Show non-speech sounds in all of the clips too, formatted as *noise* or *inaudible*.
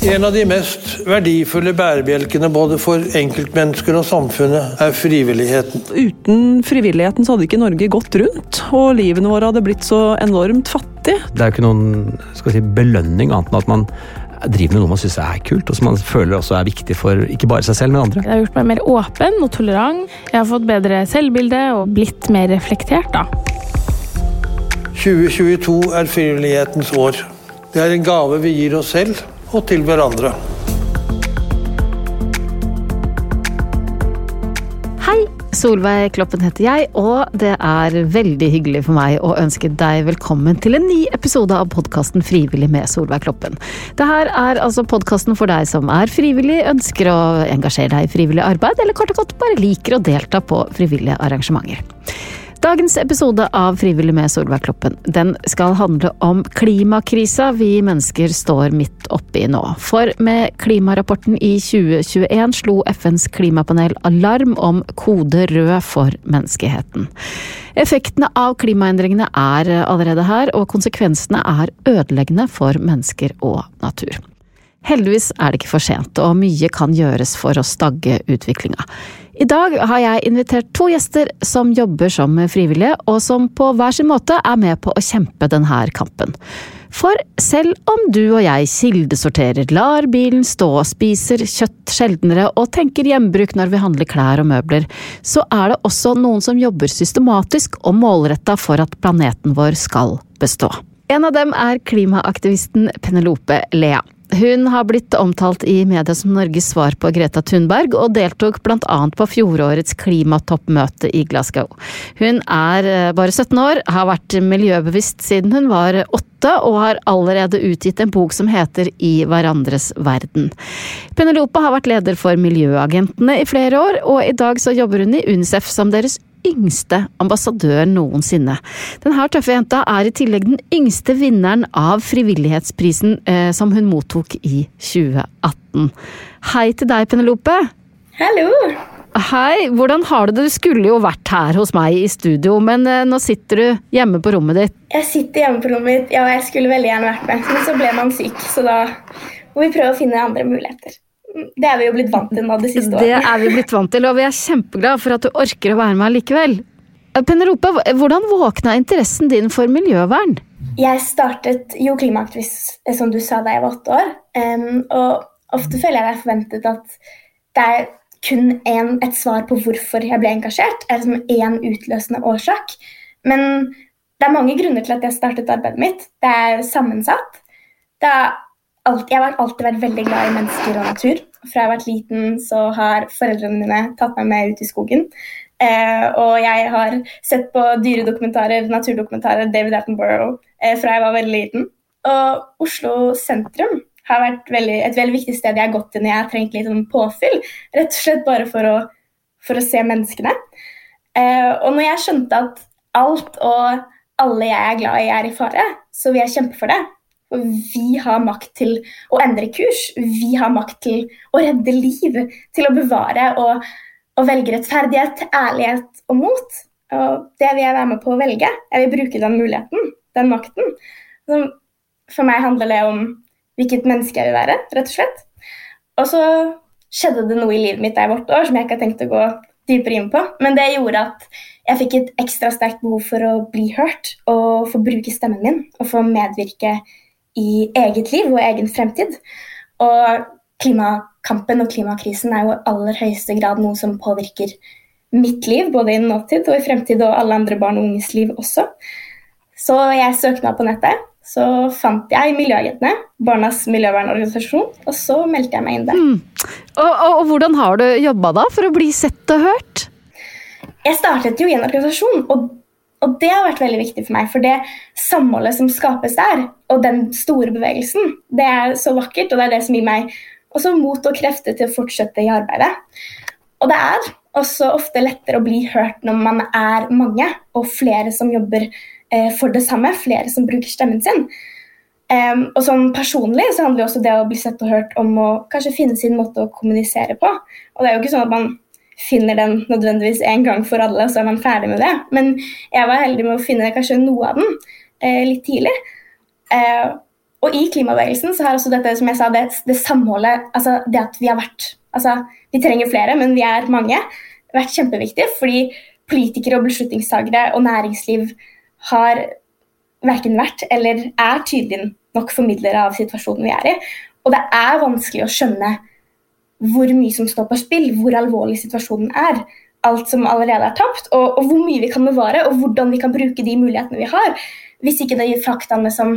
En av de mest verdifulle bærebjelkene både for enkeltmennesker og samfunnet er frivilligheten. Uten frivilligheten så hadde ikke Norge gått rundt, og livene våre hadde blitt så enormt fattig. Det er jo ikke noen skal si, belønning annet enn at man driver med noe man syns er kult, og som man føler også er viktig for ikke bare seg selv, men andre. Det har gjort meg mer åpen og tolerant. Jeg har fått bedre selvbilde og blitt mer reflektert, da. 2022 er frivillighetens år. Det er en gave vi gir oss selv og til hverandre. Hei, Solveig Kloppen heter jeg, og det er veldig hyggelig for meg å ønske deg velkommen til en ny episode av podkasten Frivillig med Solveig Kloppen. Det her er altså podkasten for deg som er frivillig, ønsker å engasjere deg i frivillig arbeid, eller kort og godt bare liker å delta på frivillige arrangementer. Dagens episode av Frivillig med Solveig Kloppen den skal handle om klimakrisa vi mennesker står midt oppi nå. For med klimarapporten i 2021 slo FNs klimapanel alarm om kode rød for menneskeheten. Effektene av klimaendringene er allerede her, og konsekvensene er ødeleggende for mennesker og natur. Heldigvis er det ikke for sent, og mye kan gjøres for å stagge utviklinga. I dag har jeg invitert to gjester som jobber som frivillige, og som på hver sin måte er med på å kjempe denne kampen. For selv om du og jeg kildesorterer, lar bilen stå, spiser kjøtt sjeldnere og tenker hjembruk når vi handler klær og møbler, så er det også noen som jobber systematisk og målretta for at planeten vår skal bestå. En av dem er klimaaktivisten Penelope Lea. Hun har blitt omtalt i media som Norges svar på Greta Thunberg, og deltok annet på fjorårets klimatoppmøte i Glasgow. Hun er eh, bare 17 år, har vært miljøbevisst siden hun var åtte, og har allerede utgitt en bok som heter I hverandres verden. Penelope har vært leder for Miljøagentene i flere år, og i dag så jobber hun i UNICEF som deres yngste ambassadør noensinne. Denne tøffe jenta er i tillegg den yngste vinneren av Frivillighetsprisen eh, som hun mottok i 2018. Hei til deg, Penelope. Hallo. Hei, hvordan har du det? Du skulle jo vært her hos meg i studio, men eh, nå sitter du hjemme på rommet ditt. Jeg sitter hjemme på rommet mitt. Ja, jeg skulle veldig gjerne vært med, men så ble man syk, så da må vi prøve å finne andre muligheter. Det er vi jo blitt vant til nå det siste året. Det er vi blitt vant til, og vi er kjempeglade for at du orker å være med likevel. Penelope, hvordan våkna interessen din for miljøvern? Jeg startet jo klimaaktivist, eh, som du sa, da jeg var åtte år. Og ofte føler jeg det er forventet at det er kun en, et svar på hvorfor jeg ble engasjert, eller som én utløsende årsak. Men det er mange grunner til at jeg startet arbeidet mitt. Det er sammensatt. Det er alltid, jeg har alltid vært veldig glad i mennesker og natur. Fra jeg har vært liten, så har foreldrene mine tatt meg med ut i skogen. Eh, og jeg har sett på dyredokumentarer, naturdokumentarer, David Attenborough, eh, fra jeg var veldig liten. Og Oslo sentrum har vært veldig, et veldig viktig sted jeg har gått til når jeg har trengt litt sånn påfyll. Rett og slett bare for å, for å se menneskene. Eh, og når jeg skjønte at alt og alle jeg er glad i, er i fare, så vil jeg kjempe for det. Og vi har makt til å endre kurs. Vi har makt til å redde liv. Til å bevare og, og velge rettferdighet, ærlighet og mot. Og det vil jeg være med på å velge. Jeg vil bruke den muligheten, den makten. For meg handler det om hvilket menneske jeg vil være, rett og slett. Og så skjedde det noe i livet mitt da jeg var år som jeg ikke har tenkt å gå dypere inn på. Men det gjorde at jeg fikk et ekstra sterkt behov for å bli hørt og få bruke stemmen min og få medvirke i eget liv og egen fremtid. Og klimakampen og klimakrisen er jo i aller høyeste grad noe som påvirker mitt liv, både i nåtid og i fremtid, og alle andre barn og unges liv også. Så jeg søkte meg på nettet. Så fant jeg Miljøagentene, Barnas miljøvernorganisasjon, og så meldte jeg meg inn der. Mm. Og, og, og, hvordan har du jobba da, for å bli sett og hørt? Jeg startet jo i en organisasjon, og og det har vært veldig viktig for meg, for det samholdet som skapes der, og den store bevegelsen, det er så vakkert, og det er det som gir meg også mot og krefter til å fortsette i arbeidet. Og det er også ofte lettere å bli hørt når man er mange, og flere som jobber eh, for det samme, flere som bruker stemmen sin. Um, og sånn Personlig så handler også det å bli sett og hørt om å kanskje finne sin måte å kommunisere på. Og det er jo ikke sånn at man finner den nødvendigvis en gang for alle, og så er man ferdig med det. Men jeg var heldig med å finne kanskje noe av den eh, litt tidlig. Eh, og i klimabevegelsen så har også dette som jeg sa, det, det samholdet, altså det at vi har vært altså Vi trenger flere, men vi er mange. vært kjempeviktig, fordi politikere og beslutningstagere og næringsliv har verken vært eller er tydelig nok formidlere av situasjonen vi er i. Og det er vanskelig å skjønne hvor mye som står på spill, hvor alvorlig situasjonen er. Alt som allerede er tapt, og, og hvor mye vi kan bevare, og hvordan vi kan bruke de mulighetene vi har. Hvis ikke de faktaene som,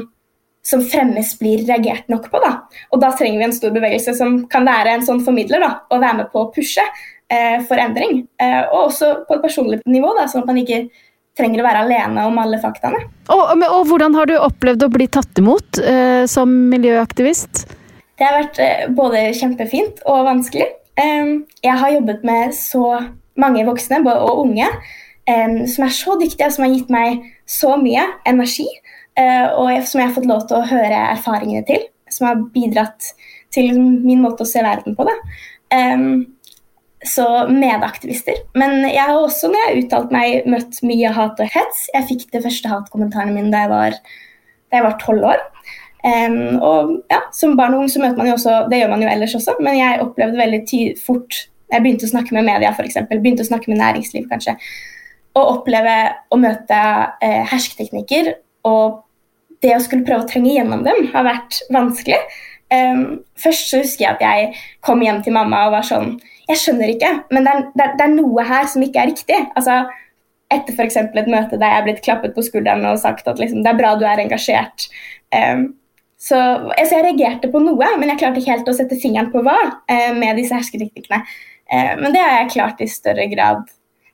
som fremmes, blir reagert nok på. Da. Og da trenger vi en stor bevegelse som kan være en sånn formidler da, og være med på å pushe eh, for endring. Eh, og også på et personlig nivå, da, sånn at man ikke trenger å være alene om alle faktaene. Og, og hvordan har du opplevd å bli tatt imot eh, som miljøaktivist? Det har vært eh, både kjempefint og vanskelig. Jeg har jobbet med så mange voksne og unge som er så dyktige, som har gitt meg så mye energi, eh, og som jeg har fått lov til å høre erfaringene til. Som har bidratt til min måte å se verden på. det. Så medaktivister. Men jeg har også når jeg har uttalt meg, møtt mye hat og hets. Jeg fikk de første hatkommentarene mine da jeg var tolv år. Um, og ja, Som barn og ung så møter man jo også Det gjør man jo ellers også, men jeg opplevde veldig fort Jeg begynte å snakke med media, f.eks. Begynte å snakke med næringsliv, kanskje. Og oppleve å møte eh, hersketeknikker og det å skulle prøve å trenge gjennom dem har vært vanskelig. Um, først så husker jeg at jeg kom hjem til mamma og var sånn Jeg skjønner ikke, men det er, det det er noe her som ikke er riktig. Altså, etter f.eks. et møte der jeg er blitt klappet på skulderen og sagt at liksom, det er bra du er engasjert. Um, så altså, Jeg reagerte på noe, men jeg klarte ikke helt å sette fingeren på hva eh, med disse hersketeknikkene. Eh, men det har jeg klart i større grad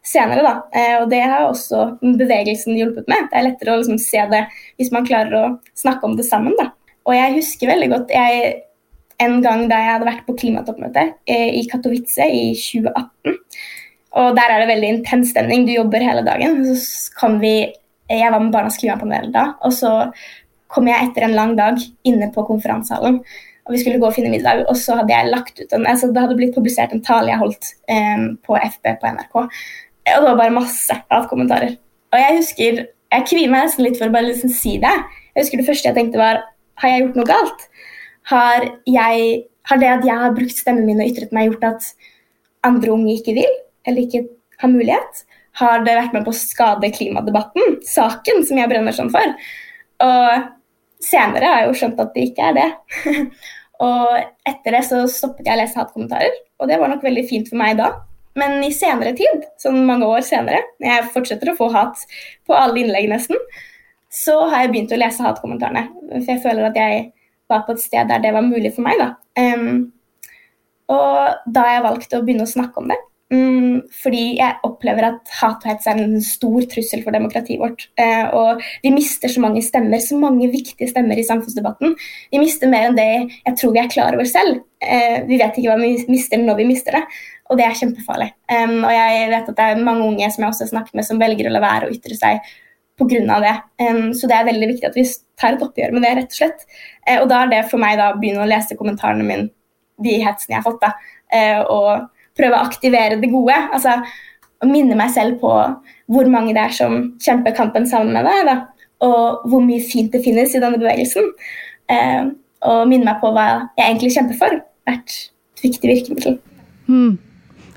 senere. da, Eh, Og det har også bevegelsen hjulpet med. Det er lettere å liksom, se det hvis man klarer å snakke om det sammen. da. Og jeg husker veldig godt jeg, en gang da jeg hadde vært på klimatoppmøte eh, i Katowice i 2018. Og der er det veldig intens stemning. Du jobber hele dagen. Så kom vi Jeg var med Barnas klimapanel da. Og så kom jeg etter en lang dag inne på konferansehallen. Og vi skulle gå og finne middag, og så hadde jeg lagt ut en, altså Det hadde blitt publisert en tale jeg holdt um, på FB på NRK. Og det var bare masse hatkommentarer. Og jeg husker Jeg kvier meg nesten litt for å bare liksom si det. Jeg husker Det første jeg tenkte, var har jeg gjort noe galt? Har, jeg, har det at jeg har brukt stemmen min og ytret meg, gjort at andre unge ikke vil, eller ikke har mulighet? Har det vært med på å skade klimadebatten, saken som jeg brenner sånn for? Og senere har jeg jo skjønt at det ikke er det. *laughs* og etter det så stoppet jeg å lese hatkommentarer, og det var nok veldig fint for meg da. Men i senere tid, sånn mange år senere, når jeg fortsetter å få hat på alle innlegg nesten, så har jeg begynt å lese hatkommentarene. For jeg føler at jeg var på et sted der det var mulig for meg. Da. Um, og da har jeg valgt å begynne å snakke om det. Um, fordi jeg opplever at hat og hets er en stor trussel for demokratiet vårt. Uh, og vi mister så mange stemmer, så mange viktige stemmer i samfunnsdebatten. Vi mister mer enn det jeg tror vi er klar over selv. Uh, vi vet ikke hva vi mister når vi mister det. Og det er kjempefarlig. Og jeg vet at det er mange unge som jeg også har snakket med, som velger å la være å ytre seg pga. det. Um, så det er veldig viktig at vi tar et oppgjør med det, rett og slett. Uh, og da er det for meg da å begynne å lese kommentarene mine, de hetsene jeg har fått, da, uh, og prøve å aktivere det gode. altså å minne meg selv på hvor mange det er som kjemper kampen sammen med deg, da, og hvor mye fint det finnes i denne bevegelsen. Eh, og minne meg på hva jeg egentlig kjemper for. Vært et viktig virkemiddel. Hmm.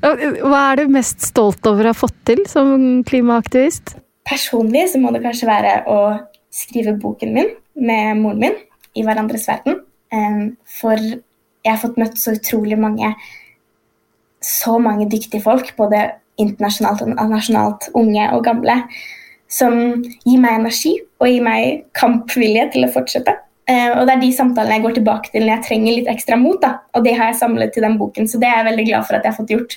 Hva er du mest stolt over å ha fått til som klimaaktivist? Personlig så må det kanskje være å skrive boken min med moren min i hverandres verden. For jeg har fått møtt så utrolig mange så mange dyktige folk, både internasjonalt og nasjonalt, unge og gamle, som gir meg energi og gir meg kampvilje til å fortsette. Og det er de samtalene jeg går tilbake til når jeg trenger litt ekstra mot. Da. Og det har jeg samlet til den boken, så det er jeg veldig glad for at jeg har fått gjort.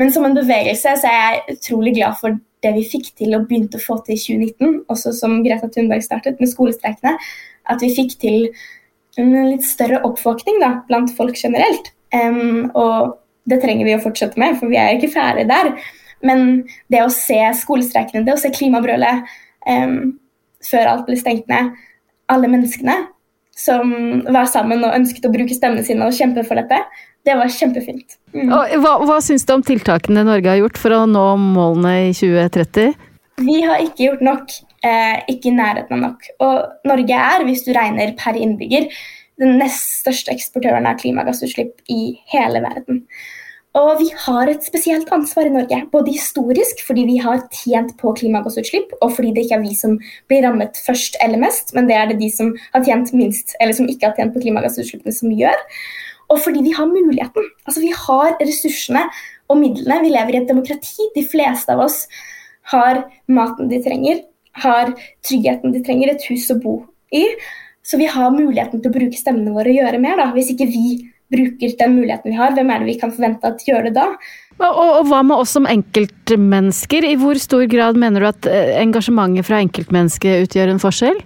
Men som en bevegelse så er jeg utrolig glad for det vi fikk til og begynte å få til i 2019, også som Greta Thunberg startet med skolestreikene, at vi fikk til en litt større oppvåkning da, blant folk generelt. Um, og det trenger vi å fortsette med, for vi er ikke ferdig der. Men det å se skolestreikene, det å se klimabrølet um, før alt ble stengt ned, alle menneskene som var sammen og ønsket å bruke stemmene sine og kjempe for dette, det var kjempefint. Mm. Hva, hva syns du om tiltakene Norge har gjort for å nå målene i 2030? Vi har ikke gjort nok. eh, ikke i nærheten av nok. Og Norge er, hvis du regner per innbygger, den nest største eksportøren av klimagassutslipp i hele verden. Og vi har et spesielt ansvar i Norge, både historisk fordi vi har tjent på klimagassutslipp, og fordi det ikke er vi som blir rammet først eller mest, men det er det de som har tjent minst, eller som ikke har tjent på klimagassutslippene, som gjør. Og fordi vi har muligheten. Altså Vi har ressursene og midlene. Vi lever i et demokrati. De fleste av oss har maten de trenger, har tryggheten de trenger, et hus å bo i. Så vi har muligheten til å bruke stemmene våre og gjøre mer. da. Hvis ikke vi bruker den muligheten vi har, hvem er det vi kan forvente at gjør det da? Og, og, hva med oss som enkeltmennesker? I hvor stor grad mener du at eh, engasjementet fra enkeltmennesket utgjør en forskjell?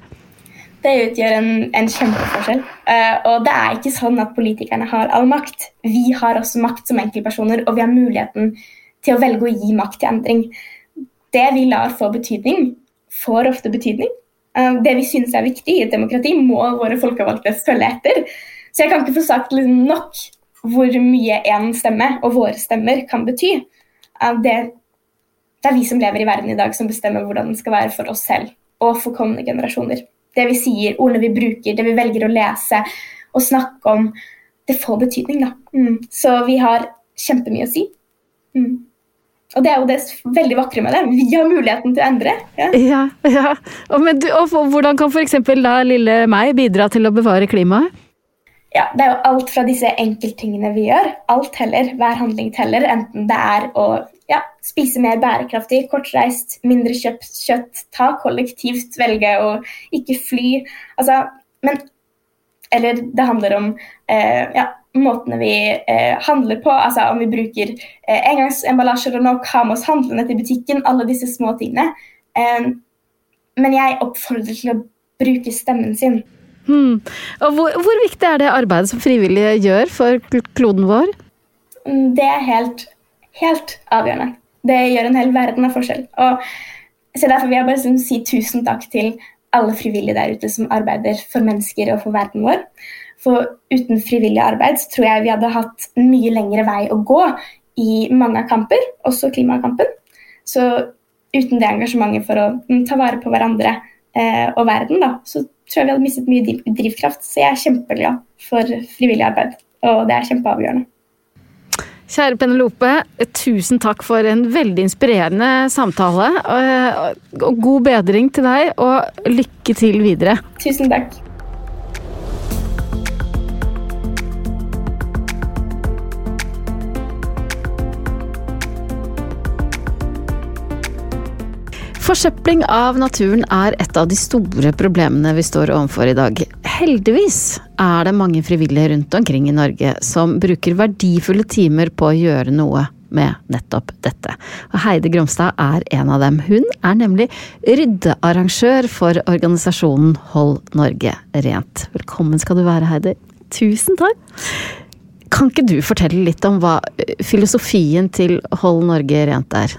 Det utgjør en, en kjempeforskjell. Uh, og det er ikke sånn at politikerne har all makt. Vi har også makt som enkeltpersoner, og vi har muligheten til å velge å gi makt til endring. Det vi lar få betydning, får ofte betydning. Uh, det vi synes er viktig i et demokrati, må våre folkevalgte følge etter. Så jeg kan ikke få sagt liksom nok hvor mye én stemme og våre stemmer kan bety. Det, det, er vi som lever i verden i dag, som bestemmer hvordan den skal være for oss selv og for kommende generasjoner. Det vi sier, ordene vi bruker, det vi velger å lese og snakke om, det får betydning. da. Mm. Så vi har kjempemye å si. Mm. Og det er jo det veldig vakre med det. Vi har muligheten til å endre. Ja, ja. ja. Og, du, og, hvordan kan f.eks. da lille meg bidra til å bevare klimaet? ja, det er jo alt fra disse enkelttingene vi gjør. Alt teller. Hver handling teller. Enten det er å ja, spise mer bærekraftig, kortreist, mindre kjøpt kjøtt, ta kollektivt, velge å ikke fly. Altså, men Eller det handler om eh, ja, måtene vi eh, handler på. Altså om vi bruker eh, engangsemballasjer og nok, har med oss handlene til butikken. Alle disse små tingene. Eh, men jeg oppfordrer til å bruke stemmen sin. Hmm. Og hvor, hvor, viktig er det arbeidet som frivillige gjør for kloden vår? Mm, det er helt, helt avgjørende. Det gjør en hel verden av forskjell. Og, så Derfor vil jeg bare si tusen takk til alle frivillige der ute som arbeider for mennesker og for verden vår. For uten frivillig arbeid så tror jeg vi hadde hatt mye lengre vei å gå i mange kamper, også klimakampen. Så uten det engasjementet for å mm, ta vare på hverandre eh, og verden, da, så tror jeg vi hadde mistet mye drivkraft. Så jeg er kjempeglad for frivillig arbeid, og det er kjempeavgjørende. Kjære Penelope, tusen takk for en veldig inspirerende samtale. Og god bedring til deg, og lykke til videre. Tusen takk. Forsøpling av naturen er et av de store problemene vi står overfor i dag. Heldigvis er det mange frivillige rundt omkring i Norge som bruker verdifulle timer på å gjøre noe med nettopp dette. Og Heide Gromstad er en av dem. Hun er nemlig ryddearrangør for organisasjonen Hold Norge rent. Velkommen skal du være, Heidi. Tusen takk. Kan ikke du fortelle litt om hva filosofien til Hold Norge rent er?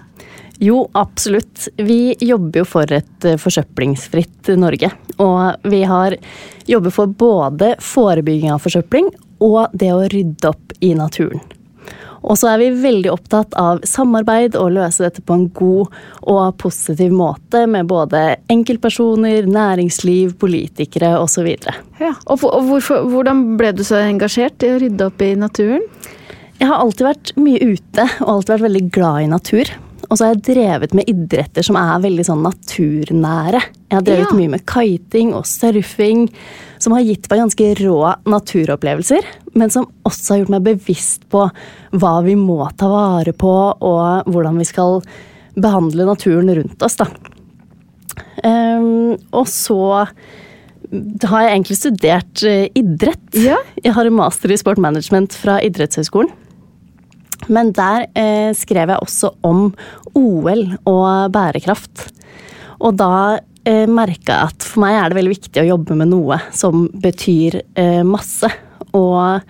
Jo, absolutt. Vi jobber jo for et eh, forsøplingsfritt Norge. Og vi har jobber for både forebygging av forsøpling og det å rydde opp i naturen. Og så er vi veldig opptatt av samarbeid og løse dette på en god og positiv måte med både enkeltpersoner, næringsliv, politikere osv. Ja, og hvorfor, hvordan ble du så engasjert i å rydde opp i naturen? Jeg har alltid vært mye ute og alltid vært veldig glad i natur. Og så har jeg drevet med idretter som er veldig sånn naturnære. Jeg har drevet ja. mye med kiting og surfing, som har gitt meg ganske rå naturopplevelser. Men som også har gjort meg bevisst på hva vi må ta vare på, og hvordan vi skal behandle naturen rundt oss. da. Um, og så har jeg egentlig studert uh, idrett. Ja. Jeg har en master i sport management fra Idrettshøgskolen. Men der eh, skrev jeg også om OL og bærekraft. Og da eh, merka jeg at for meg er det veldig viktig å jobbe med noe som betyr eh, masse. Og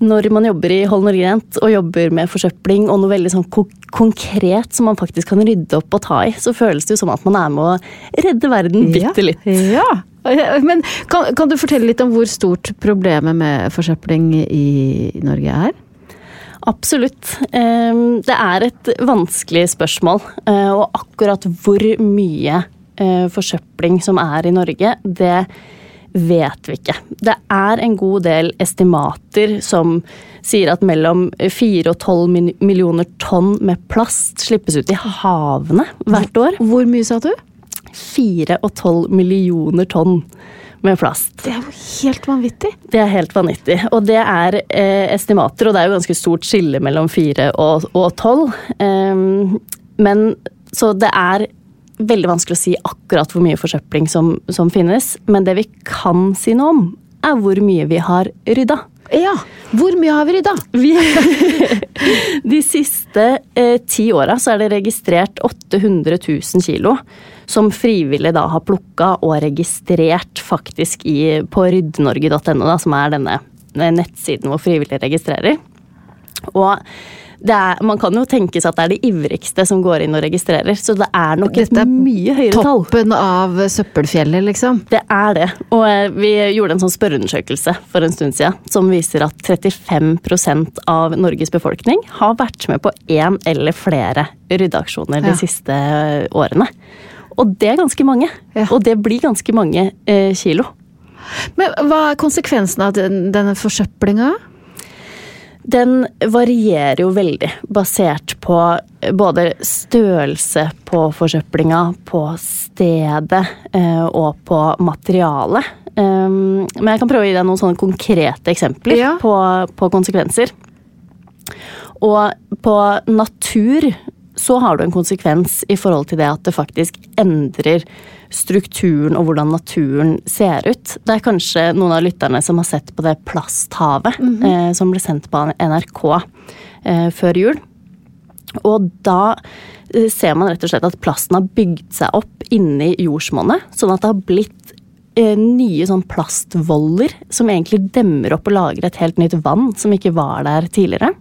når man jobber i Hold Norge Rent og jobber med forsøpling og noe veldig sånn konkret som man faktisk kan rydde opp og ta i, så føles det jo som at man er med å redde verden bitte litt. Ja, ja. Men kan, kan, du fortelle litt om hvor stort problemet med forsøpling i Norge er? Absolutt. Det er et vanskelig spørsmål. Eh, og akkurat hvor mye eh, forsøpling som er i Norge, det vet vi ikke. Det er en god del estimater som sier at mellom 4 og 12 millioner tonn med plast slippes ut i havene hvert år. Hvor mye sa du? 4 og 12 millioner tonn med plast. Det er jo helt vanvittig. Det er helt vanvittig. Og det er eh, estimater, og det er jo ganske stort skille mellom 4 og, og 12. Um, men så det er veldig vanskelig å si akkurat hvor mye forsøpling som, som finnes. Men det vi kan si noe om, er hvor mye vi har rydda. Ja, Hvor mye har vi rydda? *laughs* De siste eh, ti åra så er det registrert 800 000 kilo som frivillig da har plukka og registrert faktisk i, på ryddenorge.no, som er denne nettsiden hvor frivillige registrerer. Og er, man kan jo tenke seg at det er de ivrigste som går inn og registrerer, så det er nok et Dette er mye høyere tall. Toppen av søppelfjellet, liksom. Det er det. Og eh, vi gjorde en sånn spørreundersøkelse for en stund siden som viser at 35% av Norges befolkning har vært med på én eller flere ryddeaksjoner de Ja. siste eh, årene. Og det er ganske mange. Ja. Og det blir ganske mange eh, kilo. Men hva er konsekvensen av den, denne forsøplinga? Den varierer jo veldig, basert på både størrelse på forsøplinga, på stedet eh, og på materialet. Um, men jeg kan prøve å gi deg noen sånne konkrete eksempler Ja. på, på konsekvenser. Og på natur så har du en konsekvens i forhold til det at det faktisk endrer strukturen og hvordan naturen ser ut. Det er kanskje noen av lytterne som har sett på det Plasthavet eh, som ble sendt på NRK eh, før jul. Og da eh, ser man rett og slett at plasten har bygd seg opp inni jordsmonnet, sånn at det har blitt eh, nye sånn plastvoller som egentlig demmer opp og lager et helt nytt vann som ikke var der tidligere.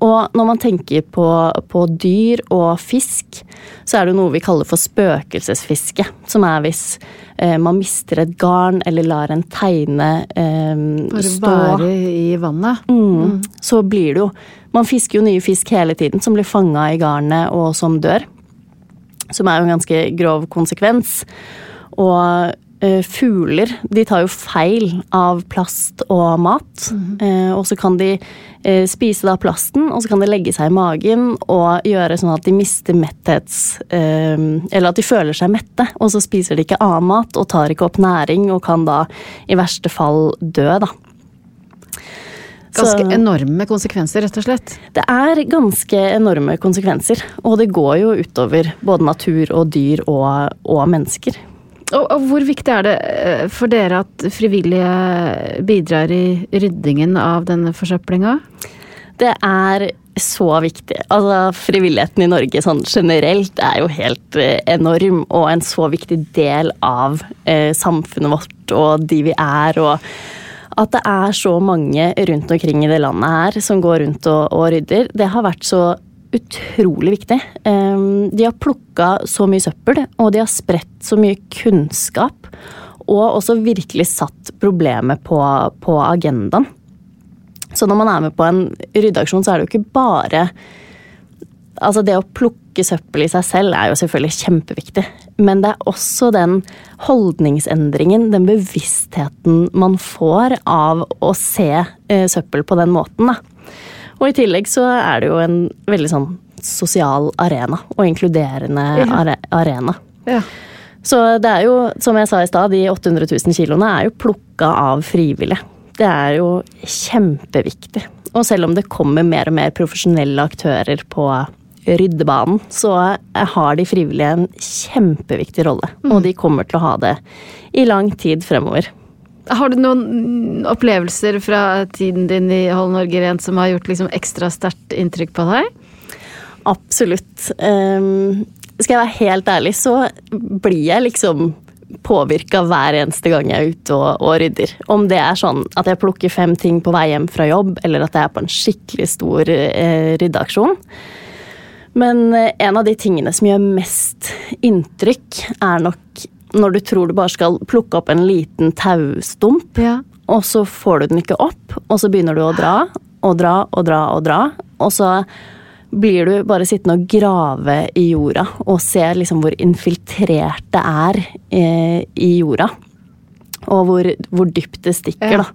Og når man tenker på, på dyr og fisk, så er det noe vi kaller for spøkelsesfiske. Som er hvis eh, man mister et garn eller lar en teine eh, Bare stå. Bare i vannet? Mm. Så blir det jo Man fisker jo nye fisk hele tiden som blir fanga i garnet og som dør. Som er jo en ganske grov konsekvens. Og eh, fugler de tar jo feil av plast og mat. Eh, og så kan de spise da plasten, og så kan det legge seg i magen og gjøre sånn at de mister metthets... eh, eller at de føler seg mette, og så spiser de ikke annen mat og tar ikke opp næring og kan da i verste fall dø, da. Ganske enorme konsekvenser, rett og slett. det er ganske enorme konsekvenser, og det går jo utover både natur og dyr og, og mennesker. Og, og hvor viktig er det eh, for dere at frivillige bidrar i ryddingen av denne forsøplinga? Det er så viktig. Altså, frivilligheten i Norge sånn generelt er jo helt eh, enorm, og en så viktig del av eh, samfunnet vårt og de vi er. og at det er så mange rundt omkring i det landet her som går rundt og, og rydder, det har vært så utrolig viktig. Um, de har plukka så mye søppel, og de har spredt så mye kunnskap. Og også virkelig satt problemet på, på agendaen. Så når man er med på en ryddeaksjon, så er det jo ikke bare Altså det å plukke søppel i seg selv er jo selvfølgelig kjempeviktig. Men det er også den holdningsendringen, den bevisstheten man får av å se eh, søppel på den måten. Da. Og i tillegg så er det jo en veldig sånn sosial arena, og inkluderende Ja. are arena. Ja. Så det er jo, som jeg sa i stad, de 800 000 kiloene er jo plukka av frivillige. Det er jo kjempeviktig. Og selv om det kommer mer og mer profesjonelle aktører på ryddebanen, så har de frivillige en kjempeviktig rolle. Og de kommer til å ha det i lang tid fremover. Har du noen opplevelser fra tiden din i Hold Norge rent som har gjort liksom ekstra sterkt inntrykk på deg? Absolutt. Um, skal jeg være helt ærlig, så blir jeg liksom påvirka hver eneste gang jeg er ute og, og rydder. Om det er sånn at jeg plukker fem ting på vei hjem fra jobb, eller at jeg er på en skikkelig stor eh, ryddeaksjon. Men eh, en av de tingene som gjør mest inntrykk, er nok når du tror du bare skal plukke opp en liten taustump, Ja. og så får du den ikke opp, og så begynner du å dra og dra og dra og dra, og så blir du bare sittende og grave i jorda og se liksom hvor infiltrert det er eh, i jorda. Og hvor, hvor dypt det stikker, Ja. da.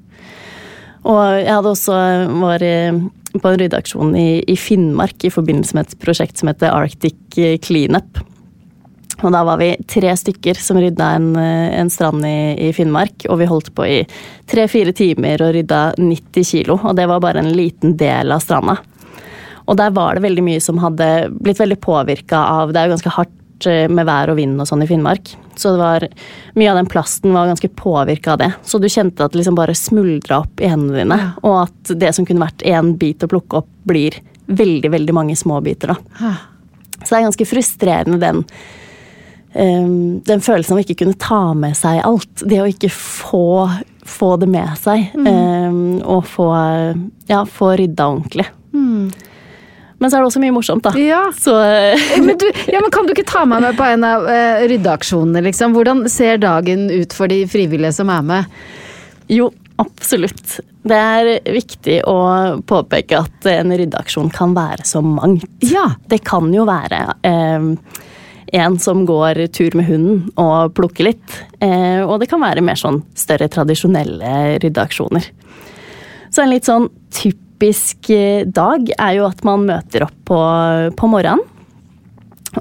Og jeg hadde også var eh, på en ryddeaksjon i, i Finnmark i forbindelse med et prosjekt som heter Arctic Cleanup. Og da var vi tre stykker som rydda en, eh, en strand i, i Finnmark. Og vi holdt på i tre-fire timer og rydda 90 kilo. Og det var bare en liten del av stranda. Og der var det veldig mye som hadde blitt veldig påvirka av Det er jo ganske hardt eh, med vær og vind og sånn i Finnmark. Så det var, mye av den plasten var ganske påvirka av det. Så du kjente at det liksom bare smuldra opp i hendene dine. Og at det som kunne vært én bit å plukke opp, blir veldig, veldig mange små biter. da. Så det er ganske frustrerende den den følelsen av å ikke kunne ta med seg alt. Det å ikke få, få det med seg. ehm, og få, ja, få rydda ordentlig. Men så er det også mye morsomt, da. Ja. Så eh, Men, du, ja, men kan du ikke ta meg med på en av uh, ryddeaksjonene, liksom? Hvordan ser dagen ut for de frivillige som er med? jo, absolutt. Det er viktig å påpeke at en ryddeaksjon kan være så mangt. Ja. Det kan jo være eh, en som går tur med hunden og plukker litt. Eh, og det kan være mer sånn større tradisjonelle ryddeaksjoner. Så en litt sånn typisk eh, dag er jo at man møter opp på, på morgenen.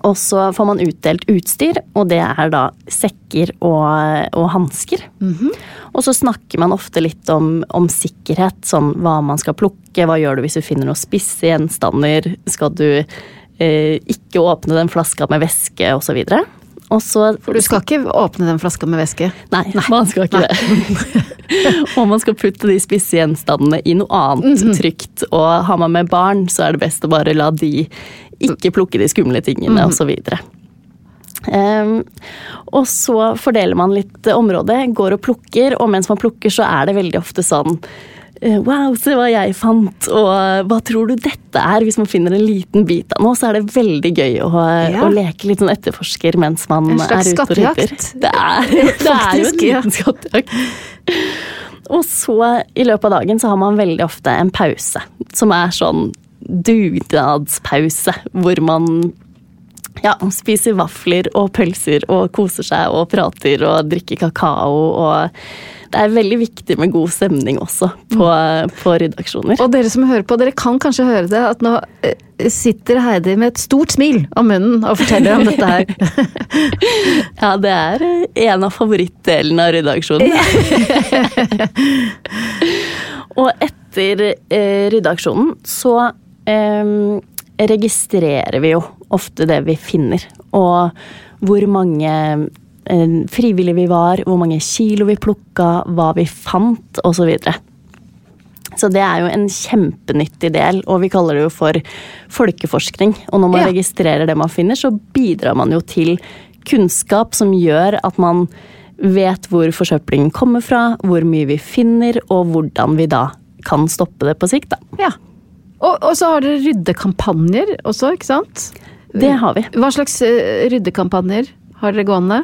Og så får man utdelt utstyr, og det er da sekker og, og hansker. Og så snakker man ofte litt om, om sikkerhet, sånn hva man skal plukke, hva gjør du hvis du finner noen spisse gjenstander, skal du ikke åpne den flaska med væske, osv. Og så For du skal ikke åpne den flaska med væske? Nei, man skal ikke det. *laughs* og man skal putte de spisse gjenstandene i noe annet trygt. Og har man med barn, så er det best å bare la de ikke plukke de skumle tingene, og så videre. Um, og så fordeler man litt område, går og plukker, og mens man plukker, så er det veldig ofte sånn eh, Wow, se hva jeg fant, og hva tror du dette er? Hvis man finner en liten bit av noe, så er det veldig gøy å, Ja. å leke litt sånn etterforsker mens man er ute og rydder. Det er, *laughs* det er jo en liten skattejakt. Og så, i løpet av dagen, så har man veldig ofte en pause, som er sånn dugnadspause, hvor man ja, spiser vafler og pølser og koser seg og prater og drikker kakao og det er veldig viktig med god stemning også på, på ryddeaksjoner. Og dere som hører på, dere kan kanskje høre det, at nå eh, sitter Heidi med et stort smil om munnen og forteller om dette her. *laughs* Ja, det er en av favorittdelene av ryddeaksjonen. *laughs* og etter eh, ryddeaksjonen så eh, registrerer vi jo ofte det vi finner. Og hvor mange eh, frivillige vi var, hvor mange kilo vi plukka, hva vi fant osv. Så, så det er jo en kjempenyttig del, og vi kaller det jo for folkeforskning. Og når man Ja. registrerer det man finner, så bidrar man jo til kunnskap som gjør at man vet hvor forsøplingen kommer fra, hvor mye vi finner, og hvordan vi da kan stoppe det på sikt. Da. Ja. Og, og så har dere ryddekampanjer også, ikke sant? Det har vi. Hva slags eh, ryddekampanjer har dere gående?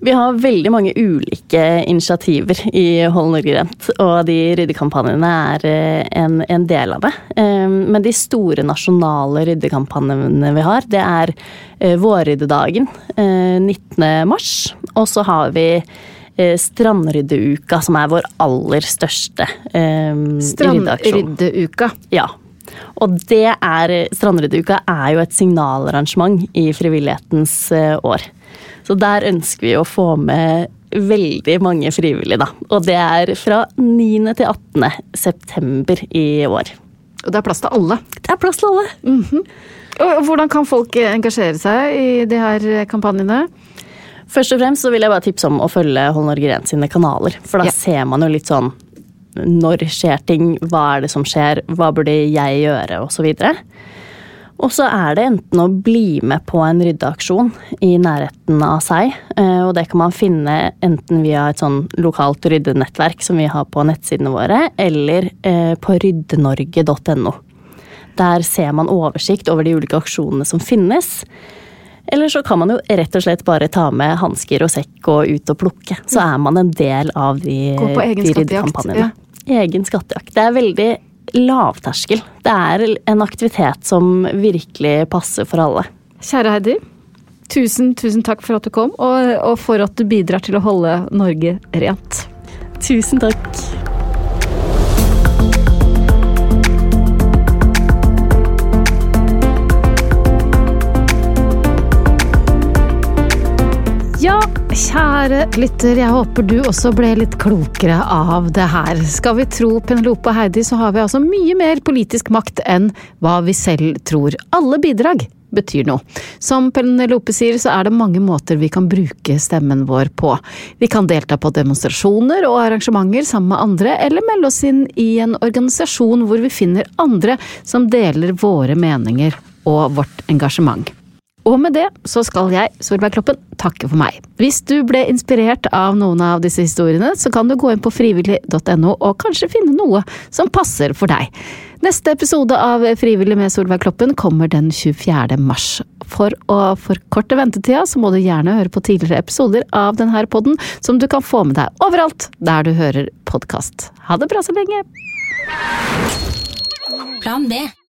Vi har veldig mange ulike initiativer i Hold Norge rent, og de ryddekampanjene er eh, en, en del av det. Eh, Men de store nasjonale ryddekampanjene vi har, det er eh, Vårryddedagen eh, 19. mars, og så har vi eh, Strandryddeuka, som er vår aller største eh, ryddeaksjon. Strandryddeuka. Ja. Og det er Strandryddeuka er jo et signalarrangement i frivillighetens eh, år. Så der ønsker vi å få med veldig mange frivillige, da. Og det er fra 9. til 18. september i år. Og det er plass til alle. Det er plass til alle. Og hvordan kan folk eh, engasjere seg i de her eh, kampanjene? Først og fremst så vil jeg bare tipse om å følge Hold Norge Rent sine kanaler. For da Ja. ser man jo litt sånn når skjer ting, hva er det som skjer, hva burde jeg gjøre, osv. Og så er det enten å bli med på en ryddeaksjon i nærheten av seg. eh, Og det kan man finne enten via et sånn lokalt ryddenettverk som vi har på nettsidene våre, eller eh, på ryddenorge.no. Der ser man oversikt over de ulike aksjonene som finnes. Eller så kan man jo rett og slett bare ta med hansker og sekk og ut og plukke. Så er man en del av de, de ryddekampanjene. Ja. Egen skattejakt. Det er veldig lavterskel. Det er en aktivitet som virkelig passer for alle. Kjære Heidi, tusen, tusen takk for at du kom, og, og for at du bidrar til å holde Norge rent. Tusen takk. Kjære lytter, jeg håper du også ble litt klokere av det her. Skal vi tro Penelope og Heidi, så har vi altså mye mer politisk makt enn hva vi selv tror. Alle bidrag betyr noe. Som Penelope sier, så er det mange måter vi kan bruke stemmen vår på. Vi kan delta på demonstrasjoner og arrangementer sammen med andre, eller melde oss inn i en organisasjon hvor vi finner andre som deler våre meninger og vårt engasjement. Og med det så skal jeg, Solveig Kloppen, takke for meg. Hvis du ble inspirert av noen av disse historiene, så kan du gå inn på frivillig.no og kanskje finne noe som passer for deg. Neste episode av Frivillig med Solveig Kloppen kommer den 24. mars. For å forkorte ventetida, så må du gjerne høre på tidligere episoder av denne podden, som du kan få med deg overalt der du hører podkast. Ha det bra så lenge! Plan B.